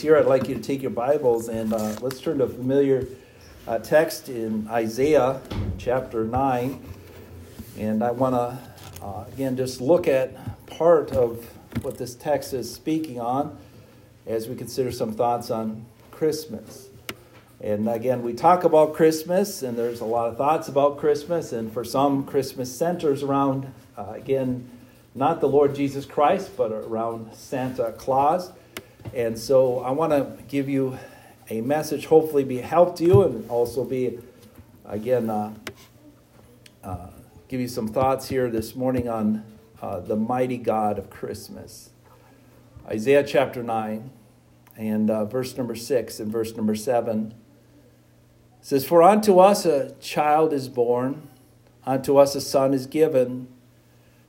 Here, I'd like you to take your Bibles and uh, let's turn to a familiar uh, text in Isaiah chapter 9. And I want to, uh, again, just look at part of what this text is speaking on as we consider some thoughts on Christmas. And again, we talk about Christmas, and there's a lot of thoughts about Christmas, and for some, Christmas centers around, uh, again, not the Lord Jesus Christ, but around Santa Claus. And so I want to give you a message, hopefully be help to you, and also be, again, uh, uh, give you some thoughts here this morning on uh, the mighty God of Christmas. Isaiah chapter 9 and uh, verse number 6 and verse number 7 says, For unto us a child is born, unto us a son is given,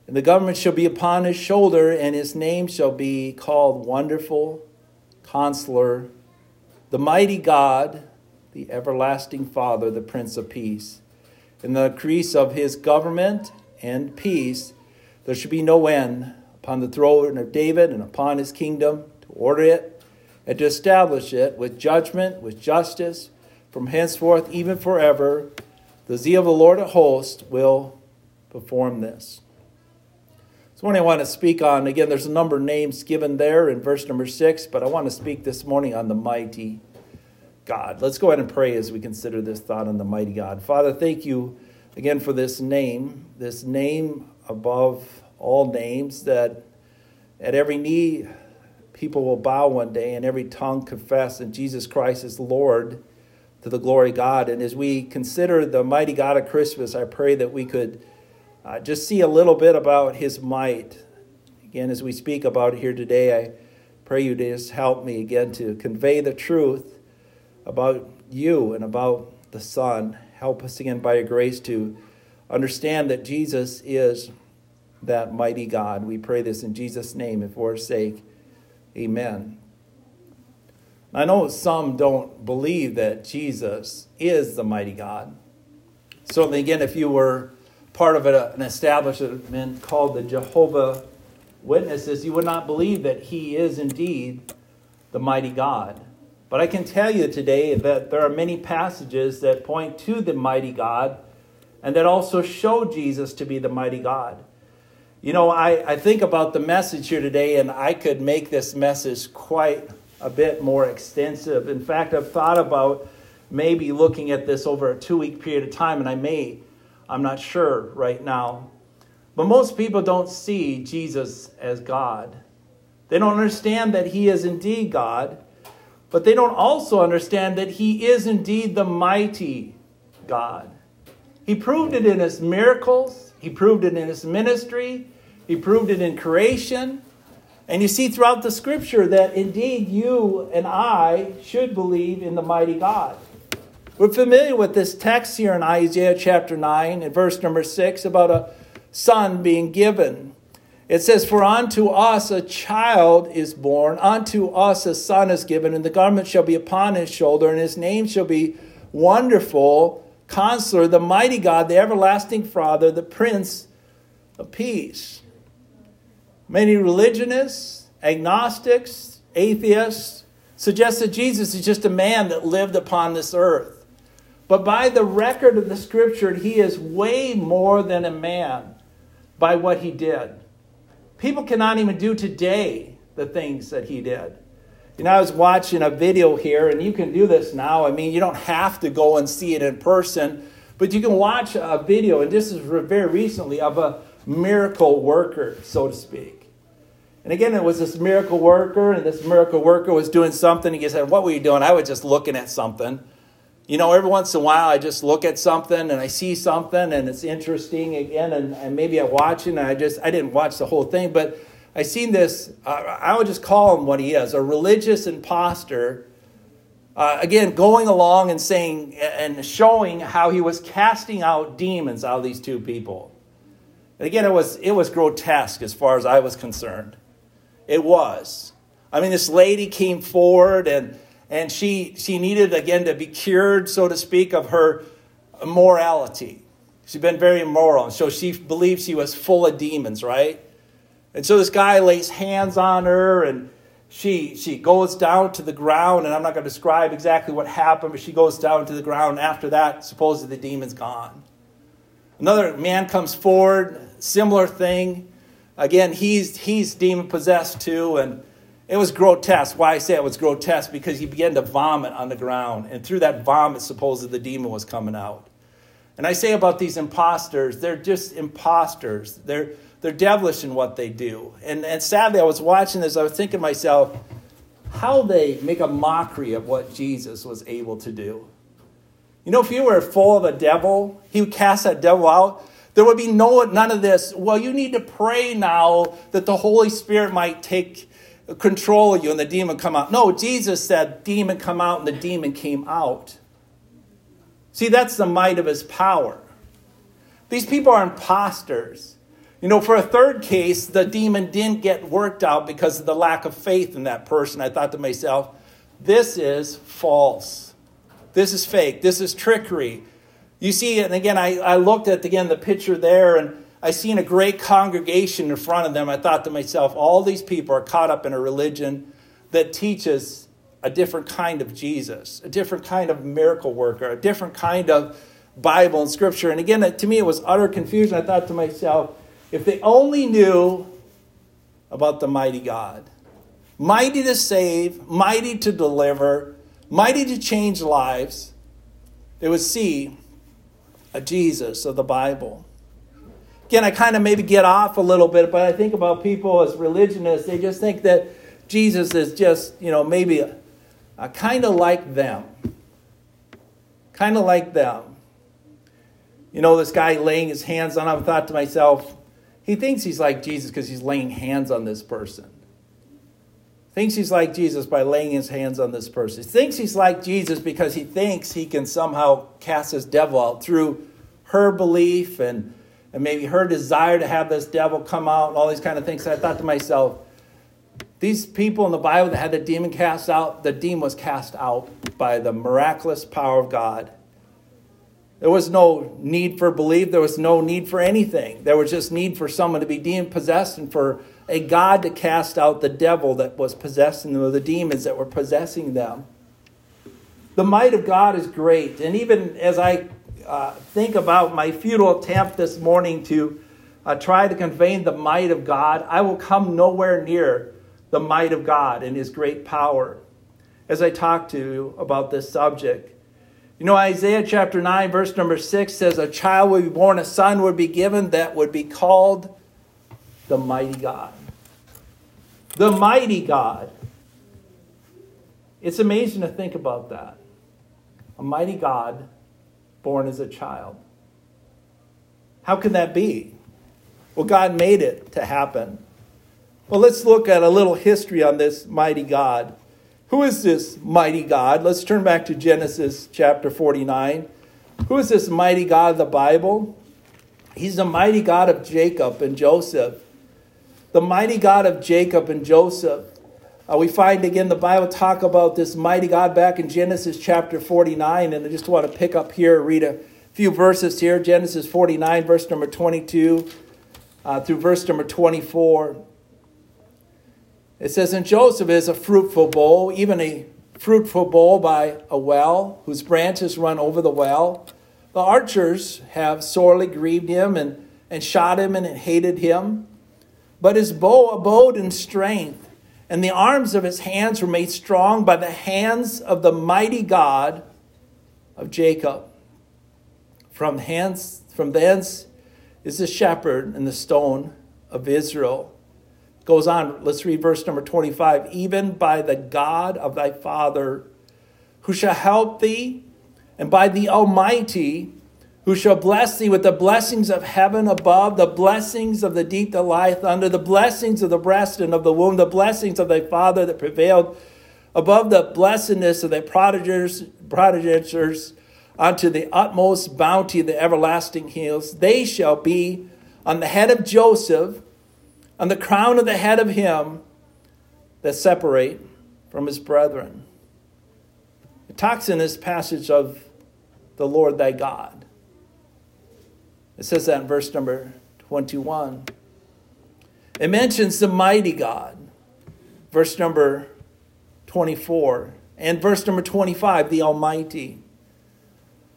and the government shall be upon his shoulder, and his name shall be called Wonderful Counselor, the Mighty God, the Everlasting Father, the Prince of Peace. In the increase of his government and peace, there should be no end upon the throne of David and upon his kingdom to order it and to establish it with judgment, with justice, from henceforth, even forever. The zeal of the Lord of hosts will perform this. One I want to speak on, again, there's a number of names given there in verse number six, but I want to speak this morning on the mighty God. Let's go ahead and pray as we consider this thought on the mighty God. Father, thank you again for this name, this name above all names, that at every knee people will bow one day and every tongue confess that Jesus Christ is Lord to the glory of God. And as we consider the mighty God of Christmas, I pray that we could uh, just see a little bit about his might. Again, as we speak about it here today, I pray you to just help me again to convey the truth about you and about the Son. Help us again by your grace to understand that Jesus is that mighty God. We pray this in Jesus' name and for his sake. Amen. I know some don't believe that Jesus is the mighty God. Certainly, again, if you were part of an establishment called the Jehovah Witnesses, you would not believe that he is indeed the mighty God. But I can tell you today that there are many passages that point to the mighty God and that also show Jesus to be the mighty God. You know, I, I think about the message here today, and I could make this message quite a bit more extensive. In fact, I've thought about maybe looking at this over a two week period of time, and I may I'm not sure right now. But most people don't see Jesus as God. They don't understand that he is indeed God, but they don't also understand that he is indeed the mighty God. He proved it in his miracles, he proved it in his ministry, he proved it in creation. And you see throughout the scripture that indeed you and I should believe in the mighty God. We're familiar with this text here in Isaiah chapter 9 and verse number 6 about a son being given. It says, For unto us a child is born, unto us a son is given, and the garment shall be upon his shoulder, and his name shall be Wonderful, Counselor, the Mighty God, the Everlasting Father, the Prince of Peace. Many religionists, agnostics, atheists suggest that Jesus is just a man that lived upon this earth. But by the record of the scripture, he is way more than a man by what he did. People cannot even do today the things that he did. You know, I was watching a video here, and you can do this now. I mean, you don't have to go and see it in person, but you can watch a video, and this is very recently, of a miracle worker, so to speak. And again, it was this miracle worker, and this miracle worker was doing something. He said, What were you doing? I was just looking at something. You know, every once in a while I just look at something and I see something and it's interesting again, and, and maybe I watch it and I just, I didn't watch the whole thing, but I seen this, uh, I would just call him what he is a religious impostor. Uh, again, going along and saying and showing how he was casting out demons out of these two people. And again, it was, it was grotesque as far as I was concerned. It was. I mean, this lady came forward and and she, she needed again to be cured, so to speak, of her immorality. She'd been very immoral, and so she believed she was full of demons, right? And so this guy lays hands on her, and she, she goes down to the ground, and I'm not going to describe exactly what happened, but she goes down to the ground. After that, supposedly the demon's gone. Another man comes forward, similar thing. Again, he's, he's demon possessed too, and it was grotesque. Why I say it was grotesque? Because he began to vomit on the ground, and through that vomit, supposedly the demon was coming out. And I say about these imposters, they're just imposters. They're, they're devilish in what they do. And, and sadly, I was watching this, I was thinking to myself, how they make a mockery of what Jesus was able to do. You know, if you were full of a devil, he would cast that devil out. There would be no none of this. Well, you need to pray now that the Holy Spirit might take control you and the demon come out. No, Jesus said, demon come out, and the demon came out. See, that's the might of his power. These people are imposters. You know, for a third case, the demon didn't get worked out because of the lack of faith in that person. I thought to myself, this is false. This is fake. This is trickery. You see, and again, I, I looked at again the picture there, and I seen a great congregation in front of them. I thought to myself, all these people are caught up in a religion that teaches a different kind of Jesus, a different kind of miracle worker, a different kind of Bible and Scripture. And again, to me, it was utter confusion. I thought to myself, if they only knew about the mighty God, mighty to save, mighty to deliver, mighty to change lives, they would see a Jesus of the Bible. Again, I kind of maybe get off a little bit, but I think about people as religionists, they just think that Jesus is just, you know, maybe a, kind of like them. Kind of like them. You know, this guy laying his hands on him, thought to myself, he thinks he's like Jesus because he's laying hands on this person. Thinks he's like Jesus by laying his hands on this person. He thinks he's like Jesus because he thinks he can somehow cast his devil out through her belief and and maybe her desire to have this devil come out and all these kind of things. I thought to myself, these people in the Bible that had the demon cast out, the demon was cast out by the miraculous power of God. There was no need for belief. There was no need for anything. There was just need for someone to be demon possessed and for a God to cast out the devil that was possessing them, or the demons that were possessing them. The might of God is great. And even as I uh, think about my futile attempt this morning to uh, try to convey the might of God, I will come nowhere near the might of God and His great power as I talk to you about this subject. You know, Isaiah chapter 9, verse number 6 says, A child will be born, a son would be given that would be called the mighty God. The mighty God. It's amazing to think about that. A mighty God born as a child. How can that be? Well, God made it to happen. Well, let's look at a little history on this mighty God. Who is this mighty God? Let's turn back to Genesis chapter 49. Who is this mighty God of the Bible? He's the mighty God of Jacob and Joseph. The mighty God of Jacob and Joseph. Uh, we find again the Bible talk about this mighty God back in Genesis chapter 49, and I just want to pick up here, read a few verses here. Genesis 49, verse number 22 uh, through verse number 24. It says, And Joseph is a fruitful bowl, even a fruitful bowl by a well, whose branches run over the well. The archers have sorely grieved him and, and shot him and hated him. But his bow abode in strength and the arms of his hands were made strong by the hands of the mighty God of Jacob. From, hence, from thence is the shepherd and the stone of Israel. Goes on, let's read verse number 25. Even by the God of thy father, who shall help thee, and by the Almighty, who shall bless thee with the blessings of heaven above, the blessings of the deep that lieth under, the blessings of the breast and of the womb, the blessings of thy father that prevailed above the blessedness of thy prodigers, prodigers unto the utmost bounty of the everlasting hills. They shall be on the head of Joseph, on the crown of the head of him that separate from his brethren. It talks in this passage of the Lord thy God. It says that in verse number 21. It mentions the mighty God. verse number 24, and verse number 25, the Almighty.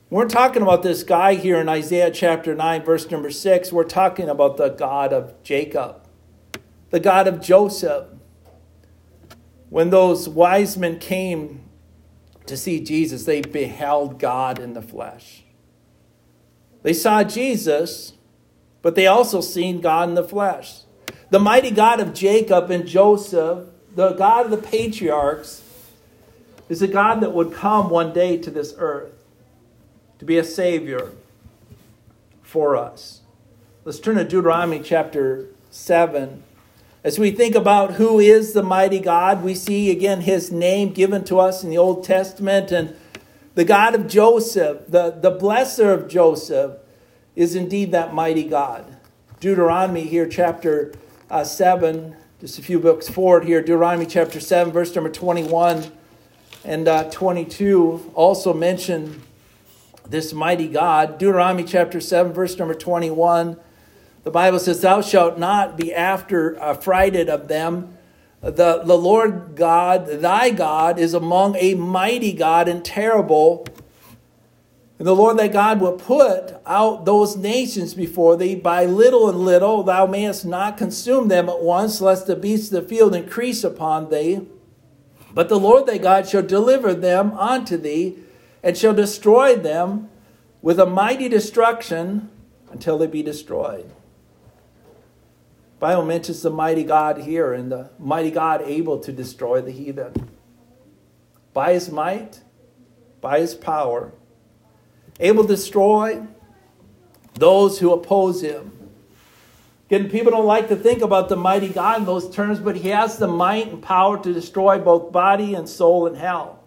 We're talking about this guy here in Isaiah chapter 9, verse number 6. We're talking about the God of Jacob, the God of Joseph. When those wise men came to see Jesus, they beheld God in the flesh. They saw Jesus, but they also seen God in the flesh. The mighty God of Jacob and Joseph, the God of the patriarchs, is a God that would come one day to this earth to be a Savior for us. Let's turn to Deuteronomy chapter 7. As we think about who is the mighty God, we see again his name given to us in the Old Testament. And the God of Joseph, the, the blesser of Joseph, is indeed that mighty God. Deuteronomy here, chapter uh, 7, just a few books forward here. Deuteronomy chapter 7, verse number 21 and uh, 22 also mention this mighty God. Deuteronomy chapter 7, verse number 21. The Bible says, Thou shalt not be after affrighted of them. The, the Lord God, thy God, is among a mighty God and terrible. And the Lord thy God will put out those nations before thee by little and little. Thou mayest not consume them at once, lest the beasts of the field increase upon thee. But the Lord thy God shall deliver them unto thee and shall destroy them with a mighty destruction until they be destroyed. Bible mentions the mighty God here and the mighty God able to destroy the heathen. By his might, by his power, able to destroy those who oppose him. Again, people don't like to think about the mighty God in those terms, but he has the might and power to destroy both body and soul in hell.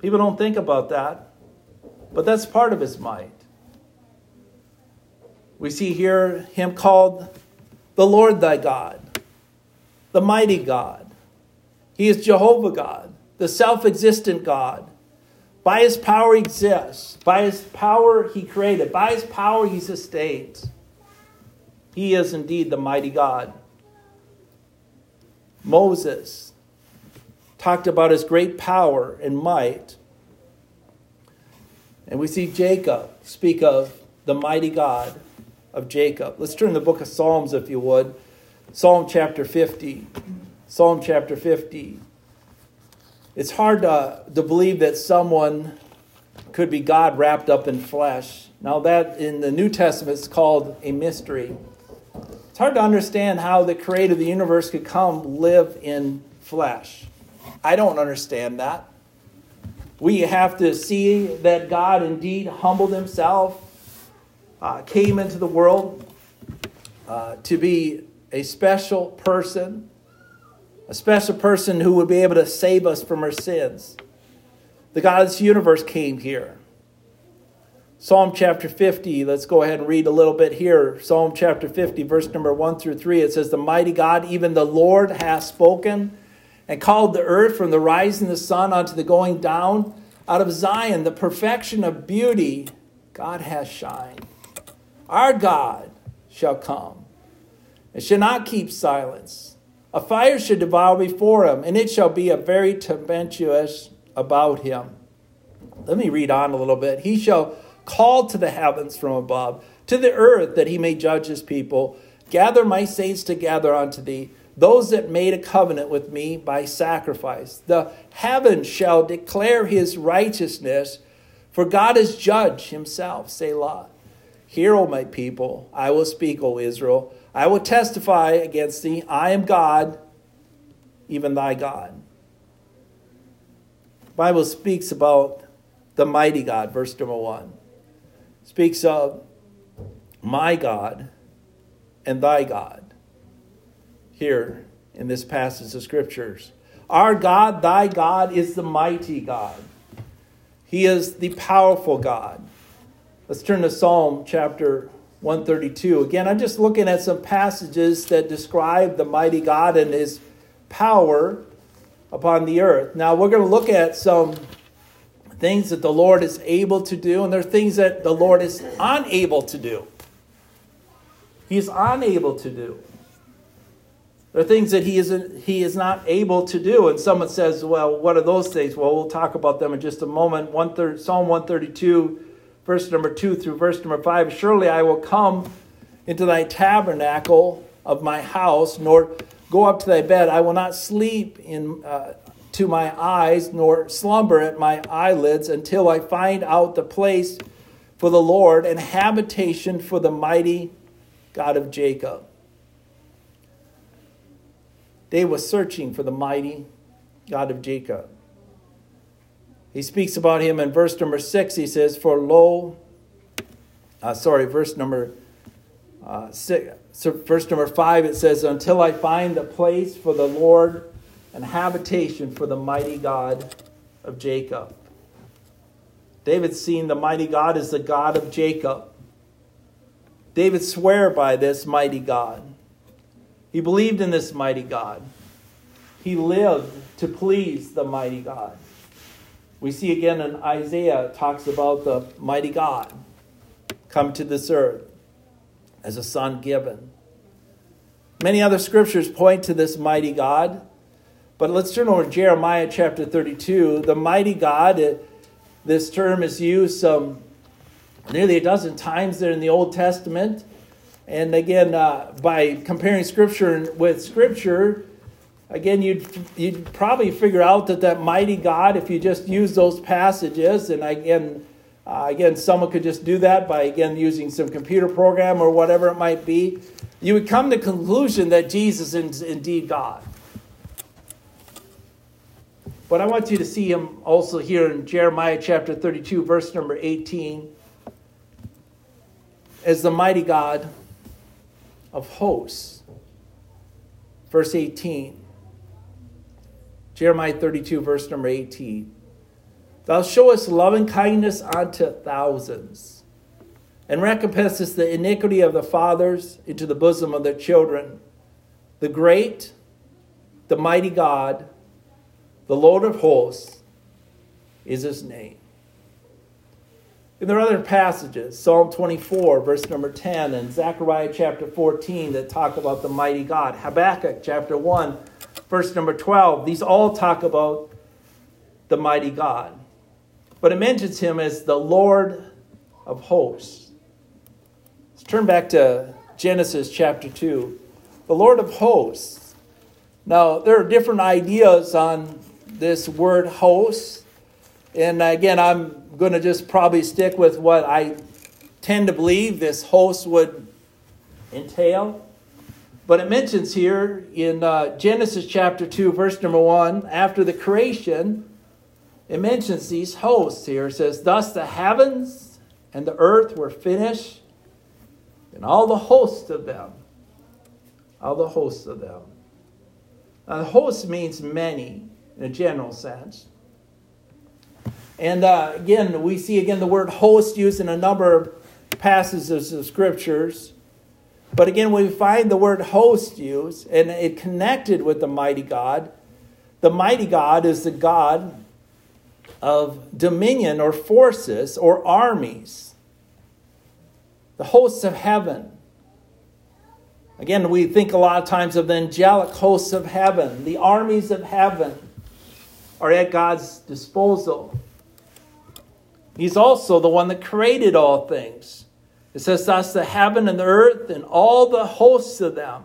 People don't think about that, but that's part of his might. We see here him called the Lord thy God, the mighty God. He is Jehovah God, the self existent God. By his power he exists. By his power he created. By his power he sustains. He is indeed the mighty God. Moses talked about his great power and might. And we see Jacob speak of the mighty God of Jacob. Let's turn the book of Psalms, if you would. Psalm chapter 50. Psalm chapter 50. It's hard to, to believe that someone could be God wrapped up in flesh. Now, that in the New Testament is called a mystery. It's hard to understand how the creator of the universe could come live in flesh. I don't understand that. We have to see that God indeed humbled himself, uh, came into the world uh, to be a special person, a special person who would be able to save us from our sins. The God of this universe came here. Psalm chapter 50, let's go ahead and read a little bit here. Psalm chapter 50, verse number 1 through 3. It says, The mighty God, even the Lord, hath spoken and called the earth from the rising of the sun unto the going down. Out of Zion, the perfection of beauty, God has shined. Our God shall come and shall not keep silence. A fire shall devour before him, and it shall be a very tempestuous about him. Let me read on a little bit. He shall call to the heavens from above, to the earth, that he may judge his people. Gather my saints together unto thee those that made a covenant with me by sacrifice. The heavens shall declare his righteousness, for God is judge himself. Selah. Hear, O my people, I will speak, O Israel. I will testify against thee. I am God, even thy God. The Bible speaks about the mighty God, verse number one. Speaks of my God and thy God here in this passage of scriptures. Our God, thy God, is the mighty God. He is the powerful God. Let's turn to Psalm chapter 132. Again, I'm just looking at some passages that describe the mighty God and his power upon the earth. Now, we're going to look at some things that the Lord is able to do, and there are things that the Lord is unable to do. He's unable to do. There are things that he isn't he is not able to do. And someone says, well, what are those things? Well, we'll talk about them in just a moment. One third, Psalm 132, verse number 2 through verse number 5. Surely I will come into thy tabernacle of my house, nor go up to thy bed. I will not sleep in uh, to my eyes, nor slumber at my eyelids, until I find out the place for the Lord and habitation for the mighty God of Jacob. They were searching for the mighty God of Jacob. He speaks about him in verse number six. He says, For lo, uh, sorry, verse number uh, six, so verse number five, it says, Until I find the place for the Lord and habitation for the mighty God of Jacob. David's seen the mighty God as the God of Jacob. David swear by this mighty God. He believed in this mighty God. He lived to please the mighty God. We see again in Isaiah talks about the mighty God come to this earth as a son given. Many other scriptures point to this mighty God. But let's turn over to Jeremiah chapter 32. The mighty God, this term is used some nearly a dozen times there in the Old Testament. And again, uh, by comparing Scripture with Scripture, again, you'd, you'd probably figure out that that mighty God, if you just use those passages, and again, uh, again, someone could just do that by again using some computer program or whatever it might be. You would come to the conclusion that Jesus is indeed God. But I want you to see him also here in Jeremiah chapter 32, verse number 18, as the mighty God of hosts. Verse 18. Jeremiah 32, verse number 18. Thou showest loving kindness unto thousands, and recompensest the iniquity of the fathers into the bosom of their children. The great, the mighty God, the Lord of hosts, is his name. And there are other passages, Psalm 24, verse number 10, and Zechariah chapter 14, that talk about the mighty God. Habakkuk chapter 1, verse number 12. These all talk about the mighty God. But it mentions him as the Lord of hosts. Let's turn back to Genesis chapter 2. The Lord of hosts. Now, there are different ideas on this word host. And again, I'm going to just probably stick with what I tend to believe this host would entail. But it mentions here in uh, Genesis chapter 2, verse number 1, after the creation, it mentions these hosts here. It says, Thus the heavens and the earth were finished, and all the hosts of them. All the hosts of them. Now, the host means many in a general sense. And uh, again, we see again the word host used in a number of passages of scriptures. But again, we find the word host used and it connected with the mighty God. The mighty God is the God of dominion or forces or armies. The hosts of heaven. Again, we think a lot of times of the angelic hosts of heaven. The armies of heaven are at God's disposal. He's also the one that created all things. It says, Thus the heaven and the earth and all the hosts of them.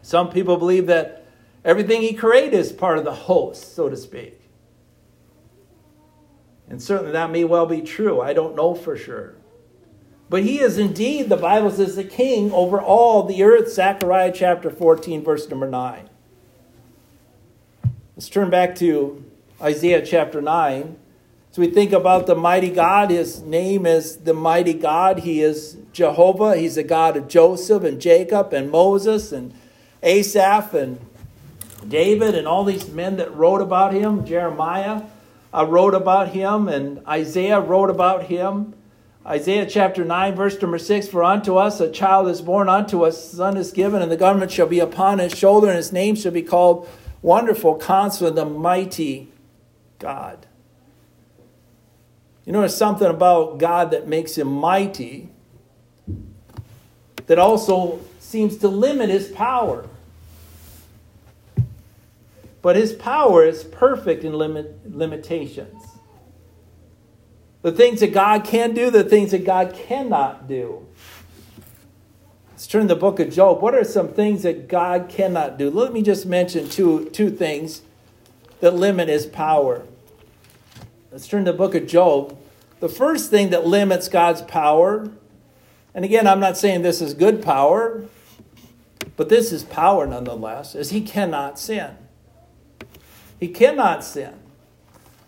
Some people believe that everything he created is part of the host, so to speak. And certainly that may well be true. I don't know for sure. But he is indeed, the Bible says, the king over all the earth. Zechariah chapter 14, verse number 9. Let's turn back to Isaiah chapter 9. We think about the mighty God. His name is the mighty God. He is Jehovah. He's the God of Joseph and Jacob and Moses and Asaph and David and all these men that wrote about him. Jeremiah uh, wrote about him and Isaiah wrote about him. Isaiah chapter 9, verse number 6 For unto us a child is born, unto us a son is given, and the government shall be upon his shoulder, and his name shall be called Wonderful Counselor, the Mighty God. You know, there's something about God that makes him mighty that also seems to limit his power. but his power is perfect in limit, limitations. The things that God can do, the things that God cannot do. Let's turn to the book of Job. What are some things that God cannot do? Let me just mention two, two things that limit his power. Let's turn to the book of Job. The first thing that limits God's power, and again, I'm not saying this is good power, but this is power nonetheless, is he cannot sin. He cannot sin.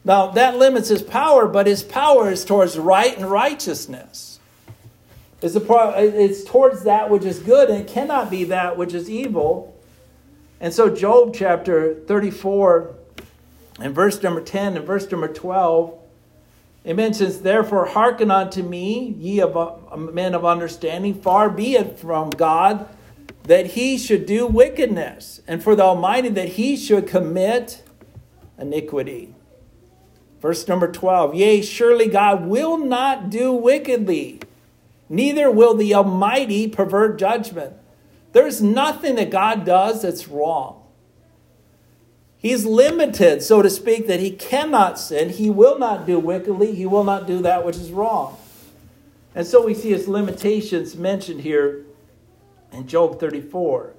Now, that limits his power, but his power is towards right and righteousness. It's, a, it's towards that which is good, and it cannot be that which is evil. And so, Job chapter 34 and verse number 10 and verse number 12, it mentions, Therefore, hearken unto me, ye of, uh, men of understanding, far be it from God that he should do wickedness, and for the Almighty that he should commit iniquity. Verse number 12 Yea, surely God will not do wickedly, neither will the Almighty pervert judgment. There's nothing that God does that's wrong. He's limited, so to speak, that he cannot sin. He will not do wickedly. He will not do that which is wrong. And so we see his limitations mentioned here in Job 34.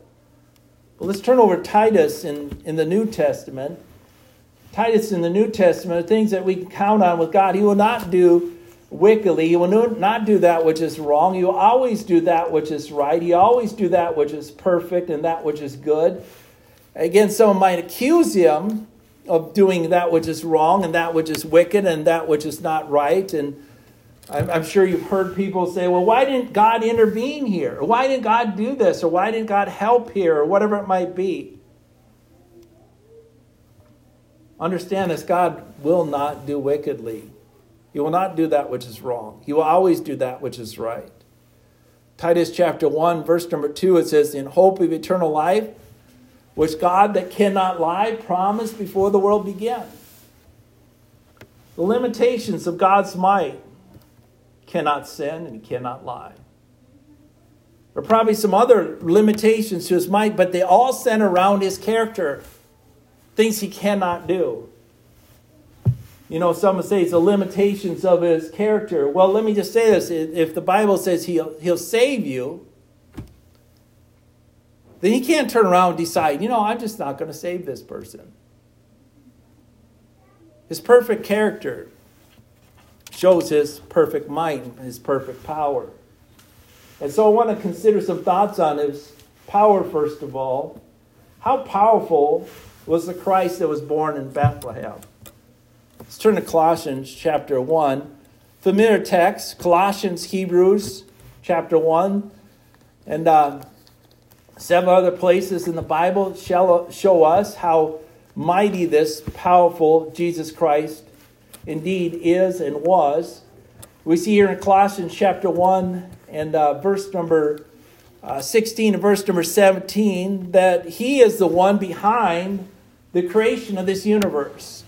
Well, let's turn over Titus in, in the New Testament. Titus in the New Testament are things that we can count on with God. He will not do wickedly. He will not do that which is wrong. He will always do that which is right. He always do that which is perfect and that which is good. Again, someone might accuse him of doing that which is wrong and that which is wicked and that which is not right. And I'm, I'm sure you've heard people say, well, why didn't God intervene here? Why didn't God do this? Or why didn't God help here? Or whatever it might be. Understand this God will not do wickedly. He will not do that which is wrong. He will always do that which is right. Titus chapter 1, verse number 2, it says, In hope of eternal life, which God that cannot lie promised before the world began. The limitations of God's might cannot sin and he cannot lie. There are probably some other limitations to his might, but they all center around his character, things he cannot do. You know, some would say it's the limitations of his character. Well, let me just say this. If the Bible says he'll, he'll save you, then he can't turn around and decide, you know, I'm just not going to save this person. His perfect character shows his perfect might, and his perfect power. And so I want to consider some thoughts on his power, first of all. How powerful was the Christ that was born in Bethlehem? Let's turn to Colossians chapter 1. Familiar text, Colossians, Hebrews chapter 1. And uh, several other places in the Bible shall show us how mighty this powerful Jesus Christ indeed is and was. We see here in Colossians chapter 1 and uh, verse number uh, 16 and verse number 17 that he is the one behind the creation of this universe.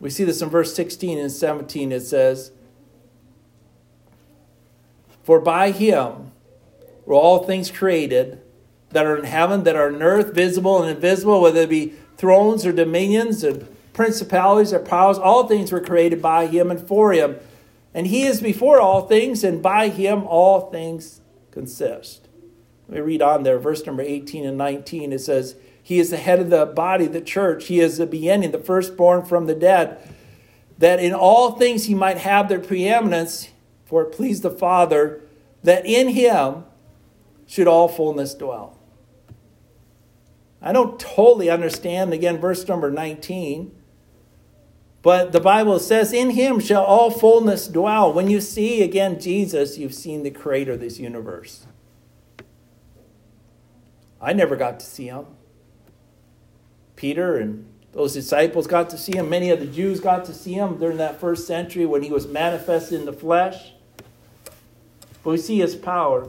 We see this in verse 16 and 17. It says, For by him were all things created that are in heaven, that are in earth, visible and invisible, whether it be thrones or dominions or principalities or powers, all things were created by him and for him. And he is before all things, and by him all things consist. Let me read on there, verse number 18 and 19. It says, He is the head of the body, the church. He is the beginning, the firstborn from the dead, that in all things he might have their preeminence, for it pleased the Father that in him should all fullness dwell. I don't totally understand, again, verse number 19. But the Bible says, In him shall all fullness dwell. When you see again Jesus, you've seen the creator of this universe. I never got to see him. Peter and those disciples got to see him. Many of the Jews got to see him during that first century when he was manifested in the flesh. But we see his power.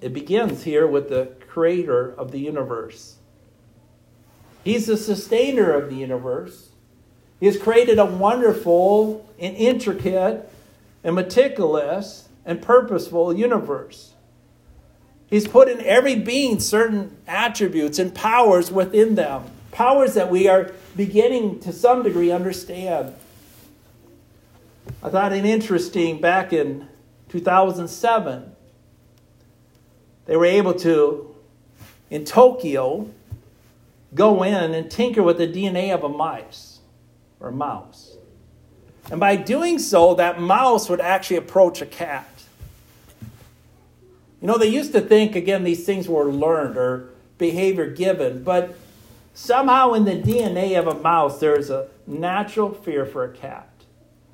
It begins here with the creator of the universe. He's the sustainer of the universe. He has created a wonderful and intricate and meticulous and purposeful universe. He's put in every being certain attributes and powers within them, powers that we are beginning to some degree understand. I thought it interesting back in 2007, they were able to, in Tokyo, go in and tinker with the DNA of a mice or a mouse. And by doing so, that mouse would actually approach a cat. You know, they used to think, again, these things were learned or behavior given, but somehow in the DNA of a mouse, there's a natural fear for a cat.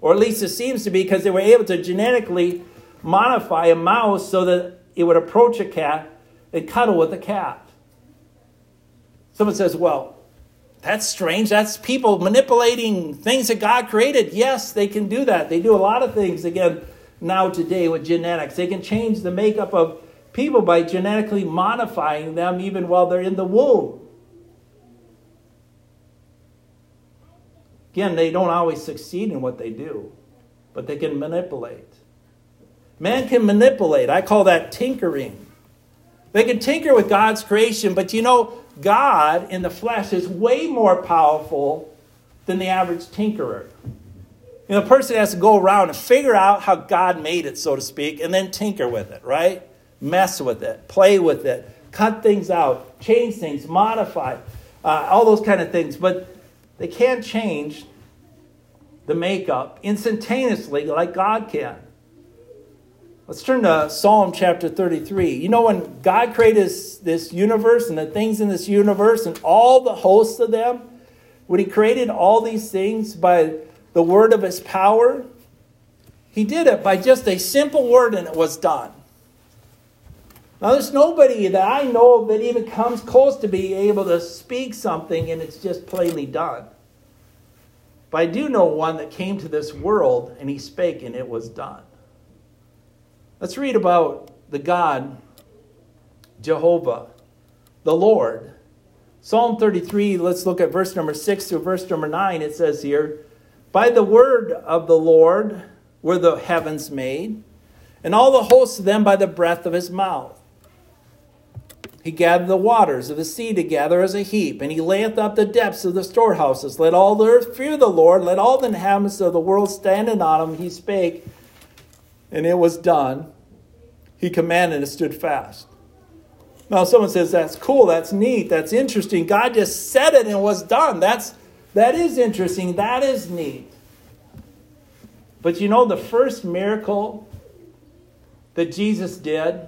Or at least it seems to be because they were able to genetically modify a mouse so that it would approach a cat and cuddle with a cat. Someone says, well, that's strange. That's people manipulating things that God created. Yes, they can do that. They do a lot of things, again, now today with genetics. They can change the makeup of people by genetically modifying them even while they're in the womb. Again, they don't always succeed in what they do, but they can manipulate. Man can manipulate. I call that tinkering. They can tinker with God's creation, but you know, God in the flesh is way more powerful than the average tinkerer. You know, a person has to go around and figure out how God made it, so to speak, and then tinker with it, right? Mess with it, play with it, cut things out, change things, modify, uh, all those kind of things. But they can't change the makeup instantaneously like God can. Let's turn to Psalm chapter 33. You know, when God created this, this universe and the things in this universe and all the hosts of them, when He created all these things by the word of his power. He did it by just a simple word and it was done. Now, there's nobody that I know of that even comes close to being able to speak something and it's just plainly done. But I do know one that came to this world and he spake and it was done. Let's read about the God, Jehovah, the Lord. Psalm 33, let's look at verse number 6 to verse number 9. It says here, by the word of the Lord were the heavens made, and all the hosts of them by the breath of his mouth. He gathered the waters of the sea together as a heap, and he layeth up the depths of the storehouses. Let all the earth fear the Lord, let all the inhabitants of the world stand in on him. He spake, and it was done. He commanded, and stood fast. Now, someone says, That's cool, that's neat, that's interesting. God just said it and it was done. That's that is interesting. That is neat. But you know, the first miracle that Jesus did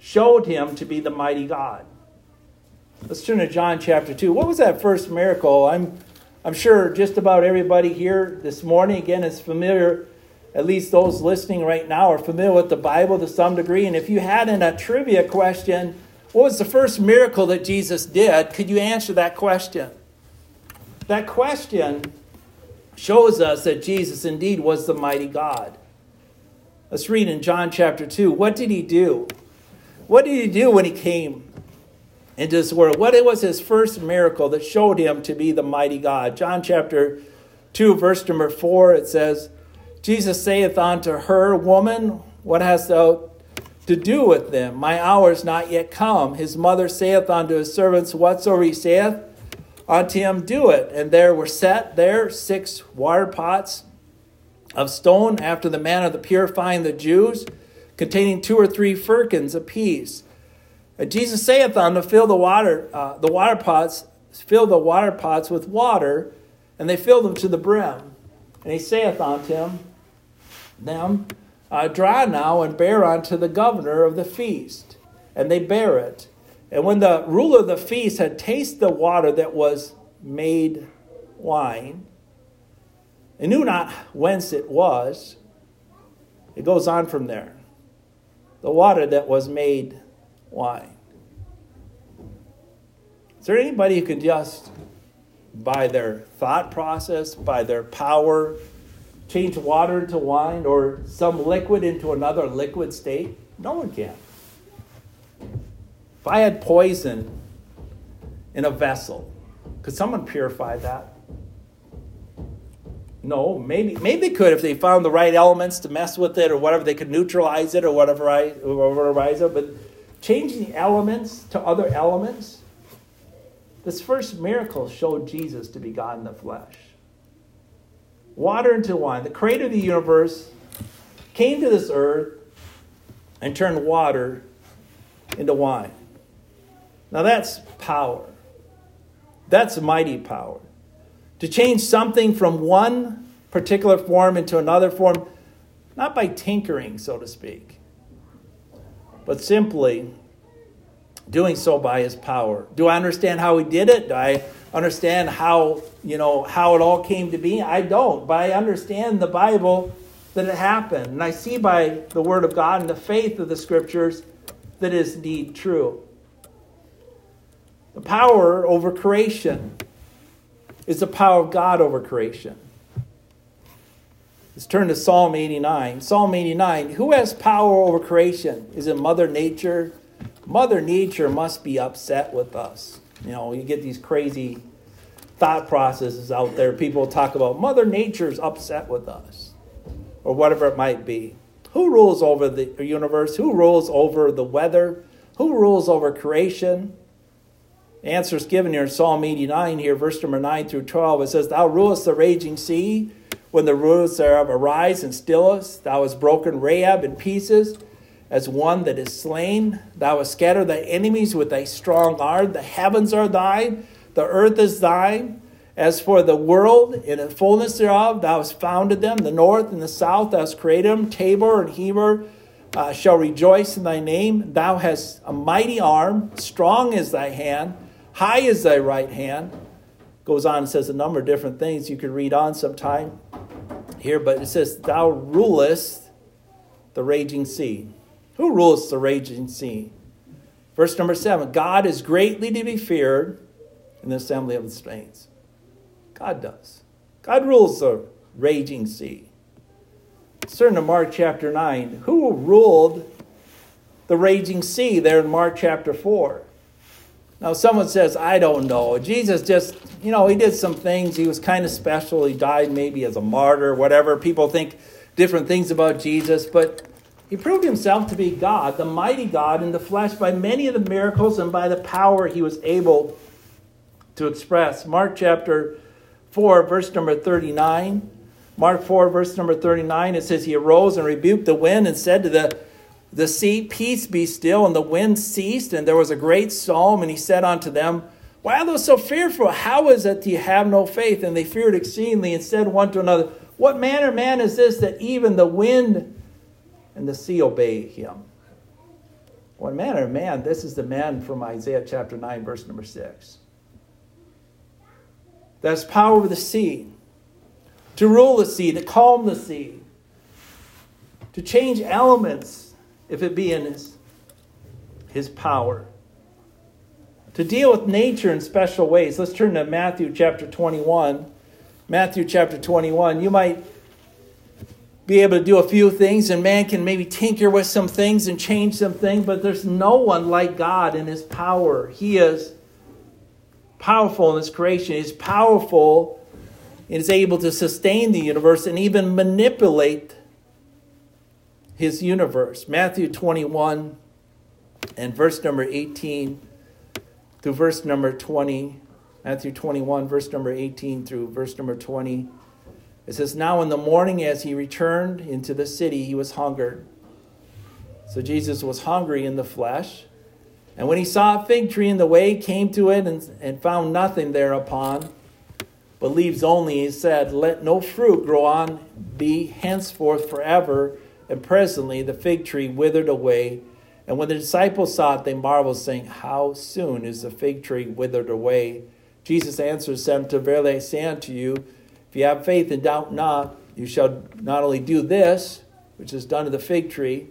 showed him to be the mighty God. Let's turn to John chapter 2. What was that first miracle? I'm, I'm sure just about everybody here this morning, again, is familiar, at least those listening right now, are familiar with the Bible to some degree. And if you had in a trivia question, what was the first miracle that Jesus did? Could you answer that question? That question shows us that Jesus indeed was the mighty God. Let's read in John chapter 2. What did he do? What did he do when he came into this world? What was his first miracle that showed him to be the mighty God? John chapter 2, verse number 4, it says, Jesus saith unto her, Woman, what hast thou to do with them? My hour is not yet come. His mother saith unto his servants, Whatsoever he saith, unto him do it. And there were set there six water pots of stone after the manner of the purifying the Jews, containing two or three firkins apiece. And Jesus saith unto fill the water, uh, the water pots, fill the water pots with water, and they filled them to the brim. And he saith unto him, them, uh, now and bear unto the governor of the feast. And they bear it. And when the ruler of the feast had tasted the water that was made wine, and knew not whence it was, it goes on from there. The water that was made wine. Is there anybody who can just, by their thought process, by their power, change water into wine or some liquid into another liquid state? No one can. If I had poison in a vessel, could someone purify that? No, maybe maybe they could if they found the right elements to mess with it or whatever. They could neutralize it or whatever, I, whatever it. But changing elements to other elements. This first miracle showed Jesus to be God in the flesh. Water into wine. The creator of the universe came to this earth and turned water into wine. Now that's power. That's mighty power. To change something from one particular form into another form, not by tinkering, so to speak, but simply doing so by his power. Do I understand how he did it? Do I understand how, you know, how it all came to be? I don't, but I understand the Bible that it happened. And I see by the word of God and the faith of the scriptures that is indeed true. The power over creation is the power of God over creation. Let's turn to Psalm 89. Psalm 89 Who has power over creation? Is it Mother Nature? Mother Nature must be upset with us. You know, you get these crazy thought processes out there. People talk about Mother Nature's upset with us, or whatever it might be. Who rules over the universe? Who rules over the weather? Who rules over creation? The answer is given here in Psalm 89, here, verse number 9 through 12. It says, Thou rulest the raging sea when the rulers thereof arise and still us. Thou hast broken Rahab in pieces as one that is slain. Thou hast scattered thy enemies with thy strong arm. The heavens are thine, the earth is thine. As for the world in the fullness thereof, thou hast founded them. The north and the south, thou hast created them. Tabor and Heber uh, shall rejoice in thy name. Thou hast a mighty arm, strong is thy hand. High is thy right hand. Goes on and says a number of different things you could read on sometime here, but it says, Thou rulest the raging sea. Who rules the raging sea? Verse number seven God is greatly to be feared in the assembly of the saints. God does. God rules the raging sea. Turn to Mark chapter 9. Who ruled the raging sea there in Mark chapter 4? Now, someone says, I don't know. Jesus just, you know, he did some things. He was kind of special. He died maybe as a martyr, whatever. People think different things about Jesus, but he proved himself to be God, the mighty God in the flesh, by many of the miracles and by the power he was able to express. Mark chapter 4, verse number 39. Mark 4, verse number 39, it says, He arose and rebuked the wind and said to the the sea, Peace be still, and the wind ceased, and there was a great storm. And he said unto them, Why are those so fearful? How is it that ye have no faith? And they feared exceedingly, and said one to another, What manner of man is this that even the wind and the sea obey him? What manner of man? This is the man from Isaiah chapter 9, verse number 6. That's power of the sea, to rule the sea, to calm the sea, to change elements if it be in his, his power. To deal with nature in special ways. Let's turn to Matthew chapter 21. Matthew chapter 21. You might be able to do a few things, and man can maybe tinker with some things and change some things, but there's no one like God in his power. He is powerful in his creation, he's powerful and is able to sustain the universe and even manipulate his universe. Matthew 21 and verse number 18 through verse number 20. Matthew 21, verse number 18 through verse number 20. It says, Now in the morning, as he returned into the city, he was hungered. So Jesus was hungry in the flesh. And when he saw a fig tree in the way, came to it and, and found nothing thereupon, but leaves only, he said, Let no fruit grow on be henceforth forever. And presently the fig tree withered away. And when the disciples saw it, they marveled, saying, How soon is the fig tree withered away? Jesus answered them, To verily I say unto you, if you have faith and doubt not, you shall not only do this, which is done to the fig tree,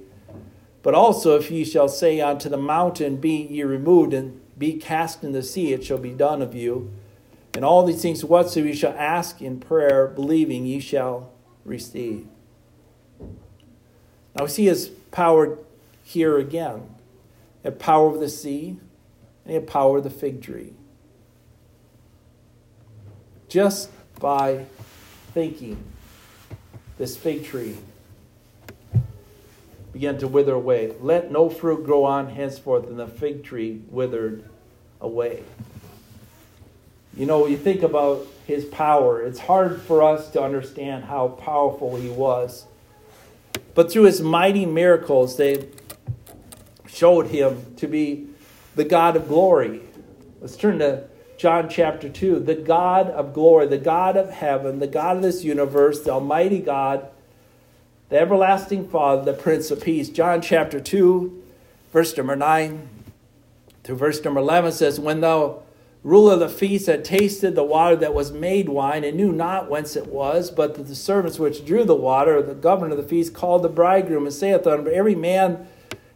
but also if ye shall say unto the mountain, Be ye removed and be cast in the sea, it shall be done of you. And all these things whatsoever ye shall ask in prayer, believing, ye shall receive. Now we see his power here again. He power of the sea, and he power of the fig tree. Just by thinking, this fig tree began to wither away. Let no fruit grow on henceforth, and the fig tree withered away. You know, you think about his power, it's hard for us to understand how powerful he was. But through his mighty miracles, they showed him to be the God of glory. Let's turn to John chapter 2. The God of glory, the God of heaven, the God of this universe, the Almighty God, the everlasting Father, the Prince of Peace. John chapter 2, verse number 9 through verse number 11 says, When thou ruler of the feast had tasted the water that was made wine and knew not whence it was, but that the servants which drew the water, the governor of the feast, called the bridegroom and saith unto him, Every man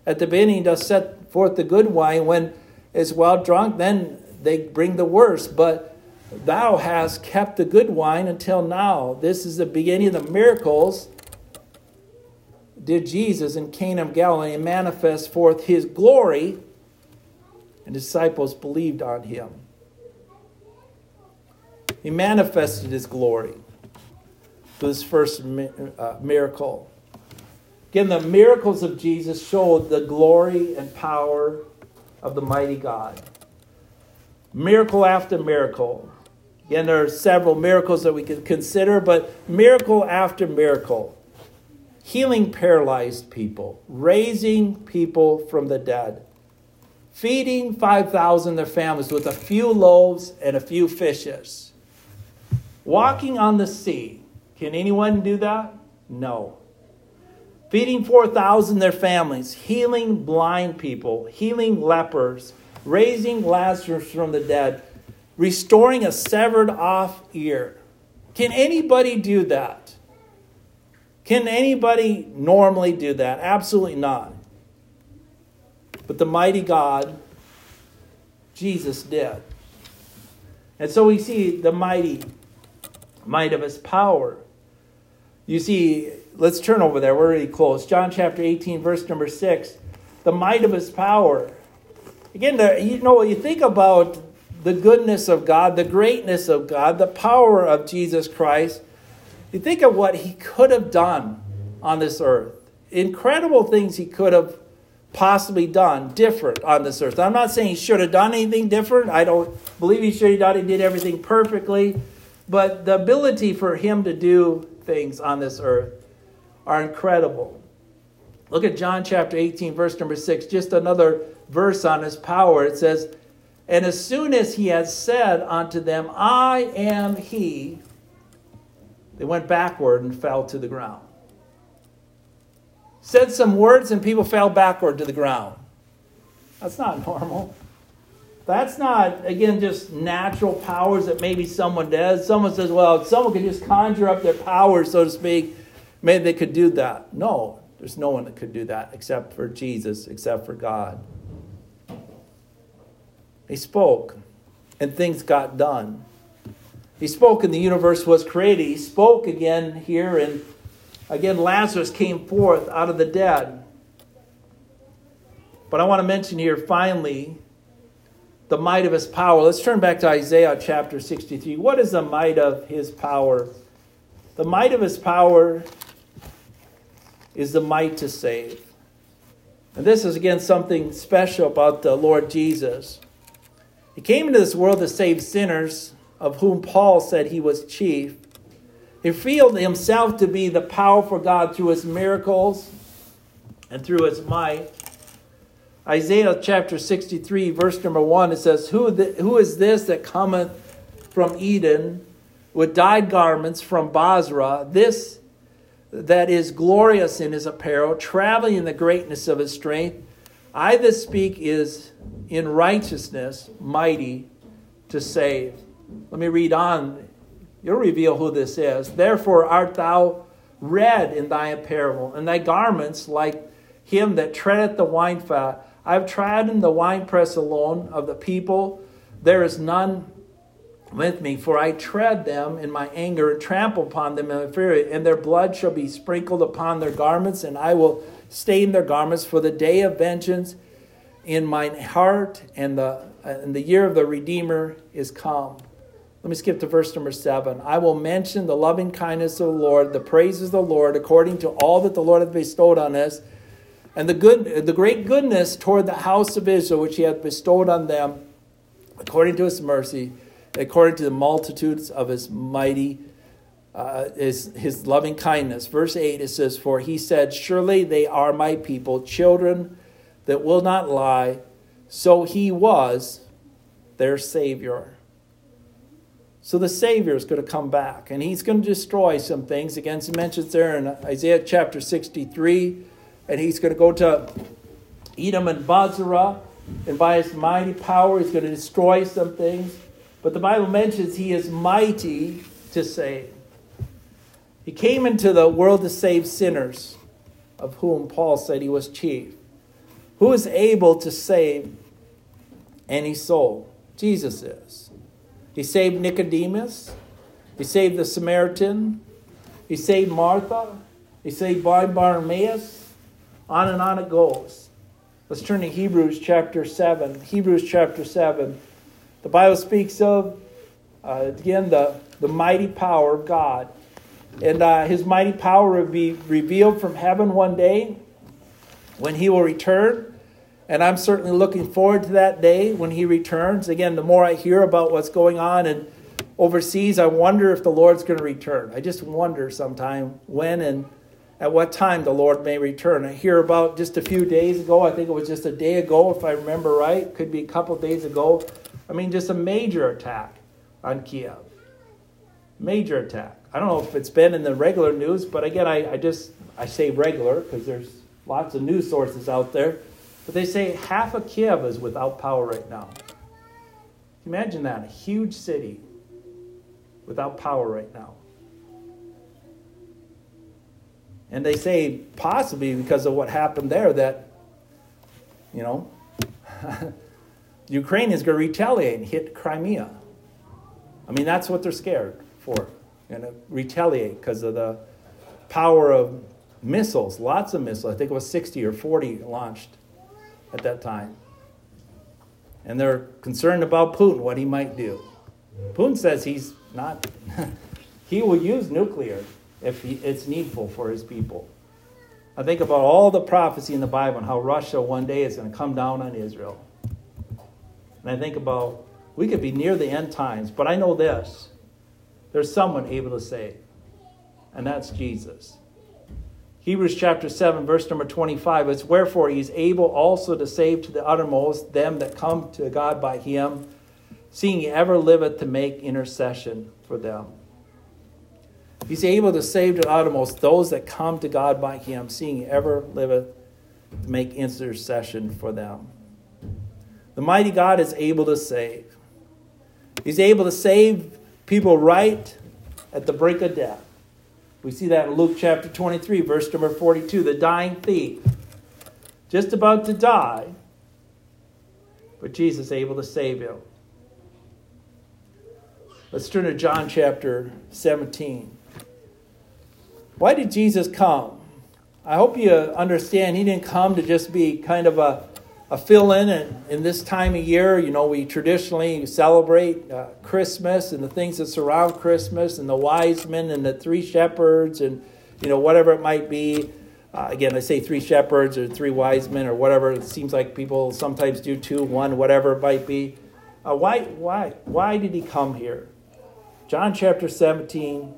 at the beginning doth set forth the good wine when is well drunk, then they bring the worst. But thou hast kept the good wine until now. This is the beginning of the miracles did Jesus in Cana of Galilee manifest forth his glory, and disciples believed on him. He manifested his glory through this first uh, miracle. Again, the miracles of Jesus showed the glory and power of the mighty God. Miracle after miracle. Again, there are several miracles that we could consider, but miracle after miracle. Healing paralyzed people, raising people from the dead, feeding 5,000 their families with a few loaves and a few fishes Walking on the sea. Can anyone do that? No. Feeding 4,000 their families, healing blind people, healing lepers, raising Lazarus from the dead, restoring a severed off ear. Can anybody do that? Can anybody normally do that? Absolutely not. But the mighty God, Jesus, did. And so we see the mighty might of his power. You see, let's turn over there. We're really close. John chapter 18, verse number 6. The might of his power. Again, you know, you think about the goodness of God, the greatness of God, the power of Jesus Christ. You think of what he could have done on this earth. Incredible things he could have possibly done different on this earth. I'm not saying he should have done anything different. I don't believe he should have done. He did everything perfectly. But the ability for him to do things on this earth are incredible. Look at John chapter 18, verse number 6, just another verse on his power. It says, And as soon as he had said unto them, I am he, they went backward and fell to the ground. Said some words and people fell backward to the ground. That's not normal. That's not, again, just natural powers that maybe someone does. Someone says, well, if someone could just conjure up their powers, so to speak, maybe they could do that. No, there's no one that could do that except for Jesus, except for God. He spoke, and things got done. He spoke, and the universe was created. He spoke again here, and again, Lazarus came forth out of the dead. But I want to mention here, finally, the might of his power. Let's turn back to Isaiah chapter 63. What is the might of his power? The might of his power is the might to save. And this is again something special about the Lord Jesus. He came into this world to save sinners, of whom Paul said he was chief. He revealed himself to be the powerful God through his miracles and through his might. Isaiah chapter 63, verse number 1, it says, Who, the, who is this that cometh from Edom with dyed garments from Bozrah? This that is glorious in his apparel, traveling in the greatness of his strength. I that speak is in righteousness, mighty to save. Let me read on. You'll reveal who this is. Therefore art thou red in thy apparel, and thy garments like him that treadeth the wine fat. I've trodden the winepress alone of the people. There is none with me, for I tread them in my anger and trample upon them in my fury, and their blood shall be sprinkled upon their garments, and I will stain their garments for the day of vengeance in mine heart, and the and the year of the Redeemer is come. Let me skip to verse number seven. I will mention the loving kindness of the Lord, the praises of the Lord, according to all that the Lord hath bestowed on us and the good the great goodness toward the house of Israel which he hath bestowed on them according to his mercy according to the multitudes of his mighty uh, his, his loving kindness verse 8 it says for he said surely they are my people children that will not lie so he was their savior so the Savior is going to come back and he's going to destroy some things. Again, he mentions there in Isaiah chapter 63, and he's going to go to Edom and Bozrah, and by his mighty power, he's going to destroy some things. But the Bible mentions he is mighty to save. He came into the world to save sinners, of whom Paul said he was chief. Who is able to save any soul? Jesus is. He saved Nicodemus. He saved the Samaritan. He saved Martha. He saved Bartimaeus. On and on it goes. Let's turn to Hebrews chapter 7. Hebrews chapter 7. The Bible speaks of, uh, again, the, the mighty power of God. And uh, his mighty power will be revealed from heaven one day when he will return and I'm certainly looking forward to that day when he returns. Again, the more I hear about what's going on and overseas, I wonder if the Lord's going to return. I just wonder sometime when and at what time the Lord may return. I hear about just a few days ago, I think it was just a day ago, if I remember right, could be a couple days ago. I mean, just a major attack on Kiev. Major attack. I don't know if it's been in the regular news, but again, I, I just I say regular because there's lots of news sources out there. But they say half of Kiev is without power right now. Imagine that, a huge city without power right now. And they say possibly because of what happened there that, you know, Ukraine is going to retaliate and hit Crimea. I mean, that's what they're scared for. Going to retaliate because of the power of missiles, lots of missiles. I think it was 60 or 40 launched at that time. And they're concerned about Putin, what he might do. Putin says he's not, he will use nuclear if he, it's needful for his people. I think about all the prophecy in the Bible and how Russia one day is going to come down on Israel. And I think about we could be near the end times, but I know this there's someone able to save, and that's Jesus. Hebrews chapter 7, verse number 25. It's wherefore he is able also to save to the uttermost them that come to God by him, seeing he ever liveth to make intercession for them. He's able to save to the uttermost those that come to God by him, seeing he ever liveth to make intercession for them. The mighty God is able to save. He's able to save people right at the brink of death. We see that in Luke chapter 23, verse number 42. The dying thief, just about to die, but Jesus able to save him. Let's turn to John chapter 17. Why did Jesus come? I hope you understand he didn't come to just be kind of a a fill in and in this time of year. You know we traditionally celebrate uh, christmas and the things that surround christmas and the wise men and the three shepherds and you know whatever it might be. Uh, again i say three shepherds or three wise men or whatever. It seems like people sometimes do two one whatever it might be. Uh, why why why did he come here? John chapter 17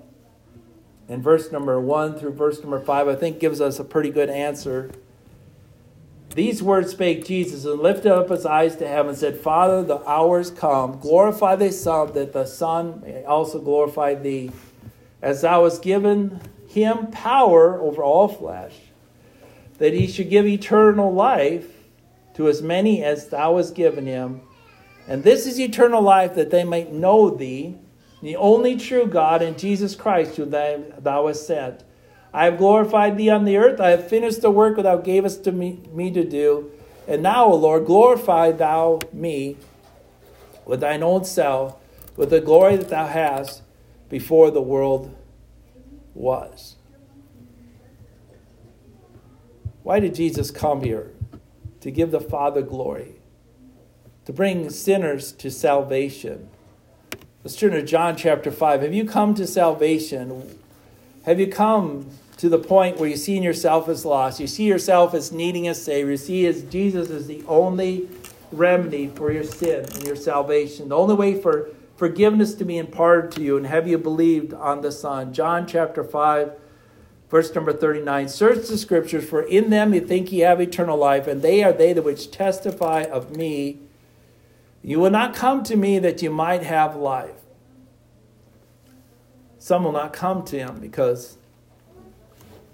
and verse number 1 through verse number 5 i think gives us a pretty good answer these words spake Jesus and lifted up his eyes to heaven and said, Father, the hour is come. Glorify thy Son, that the Son may also glorify thee. As thou hast given him power over all flesh, that he should give eternal life to as many as thou hast given him. And this is eternal life, that they might know thee, the only true God, and Jesus Christ, whom thou hast sent. I have glorified thee on the earth. I have finished the work thou gavest to me, me to do. And now, O Lord, glorify thou me with thine own self, with the glory that thou hast before the world was. Why did Jesus come here? To give the Father glory, to bring sinners to salvation. Let's turn to John chapter 5. Have you come to salvation? Have you come to the point where you see yourself as lost? You see yourself as needing a Savior. You see as Jesus is the only remedy for your sin and your salvation, the only way for forgiveness to be imparted to you. And have you believed on the Son? John chapter 5, verse number 39 Search the Scriptures, for in them you think ye have eternal life, and they are they that which testify of me. You will not come to me that you might have life. Some will not come to him because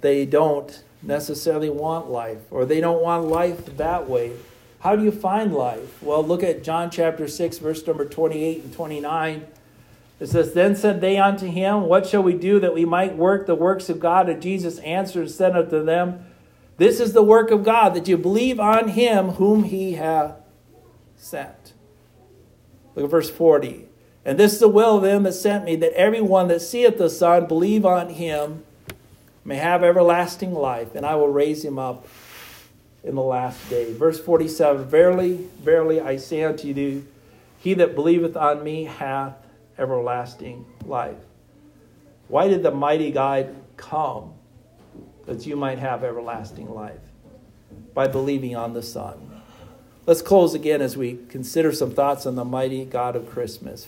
they don't necessarily want life or they don't want life that way. How do you find life? Well, look at John chapter 6, verse number 28 and 29. It says, Then said they unto him, What shall we do that we might work the works of God? And Jesus answered and said unto them, This is the work of God, that you believe on him whom he hath sent. Look at verse 40. And this is the will of him that sent me, that every one that seeth the Son believe on him may have everlasting life, and I will raise him up in the last day. Verse 47 Verily, verily, I say unto you, he that believeth on me hath everlasting life. Why did the mighty God come? That you might have everlasting life by believing on the Son. Let's close again as we consider some thoughts on the mighty God of Christmas.